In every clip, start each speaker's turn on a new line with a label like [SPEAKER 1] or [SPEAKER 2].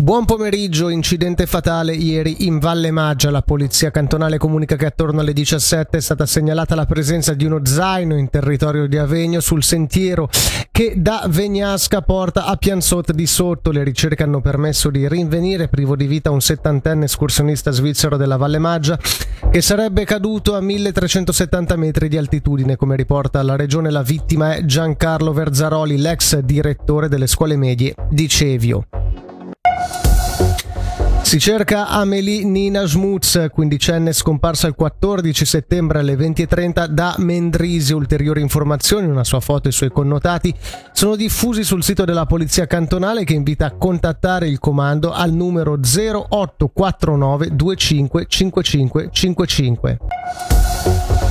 [SPEAKER 1] Buon pomeriggio, incidente fatale ieri in Valle Maggia. La polizia cantonale comunica che attorno alle 17 è stata segnalata la presenza di uno zaino in territorio di Avegno sul sentiero che da Vegnasca porta a Pianzot di sotto. Le ricerche hanno permesso di rinvenire privo di vita un settantenne escursionista svizzero della Valle Maggia che sarebbe caduto a 1370 metri di altitudine, come riporta la regione. La vittima è Giancarlo Verzaroli, l'ex direttore delle scuole medie di Cevio. Si cerca Amelie Nina Schmutz, quindicenne scomparsa il 14 settembre alle 20.30 da Mendrisi. Ulteriori informazioni, una sua foto e i suoi connotati sono diffusi sul sito della Polizia Cantonale che invita a contattare il comando al numero 0849 25 55 55.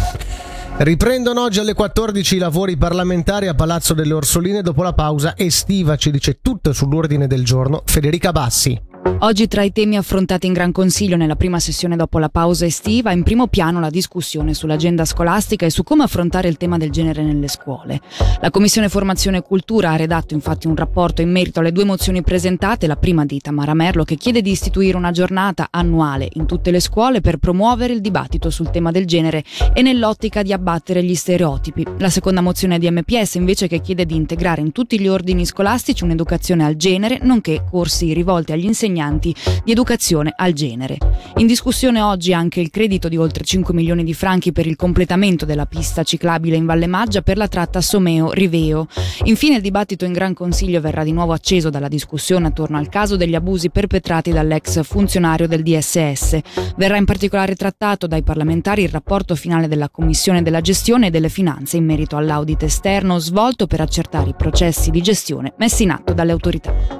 [SPEAKER 1] Riprendono oggi alle 14 i lavori parlamentari a Palazzo delle Orsoline dopo la pausa estiva, ci dice tutto sull'ordine del giorno Federica Bassi.
[SPEAKER 2] Oggi tra i temi affrontati in Gran Consiglio nella prima sessione dopo la pausa estiva, in primo piano la discussione sull'agenda scolastica e su come affrontare il tema del genere nelle scuole. La Commissione Formazione e Cultura ha redatto infatti un rapporto in merito alle due mozioni presentate, la prima di Tamara Merlo che chiede di istituire una giornata annuale in tutte le scuole per promuovere il dibattito sul tema del genere e nell'ottica di abbattere gli stereotipi. La seconda mozione di MPS invece che chiede di integrare in tutti gli ordini scolastici un'educazione al genere, nonché corsi rivolti agli insegnanti insegnanti di educazione al genere. In discussione oggi anche il credito di oltre 5 milioni di franchi per il completamento della pista ciclabile in Valle Maggia per la tratta Someo-Riveo. Infine il dibattito in Gran Consiglio verrà di nuovo acceso dalla discussione attorno al caso degli abusi perpetrati dall'ex funzionario del DSS. Verrà in particolare trattato dai parlamentari il rapporto finale della Commissione della gestione e delle finanze in merito all'audit esterno svolto per accertare i processi di gestione messi in atto dalle autorità.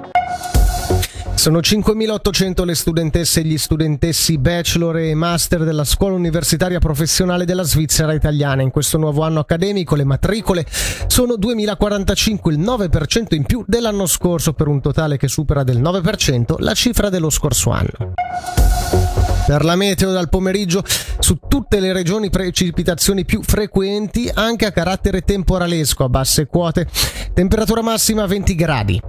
[SPEAKER 1] Sono 5.800 le studentesse e gli studentessi bachelor e master della scuola universitaria professionale della Svizzera italiana. In questo nuovo anno accademico le matricole sono 2.045, il 9% in più dell'anno scorso per un totale che supera del 9% la cifra dello scorso anno. Per la meteo dal pomeriggio su tutte le regioni precipitazioni più frequenti anche a carattere temporalesco a basse quote, temperatura massima 20 gradi.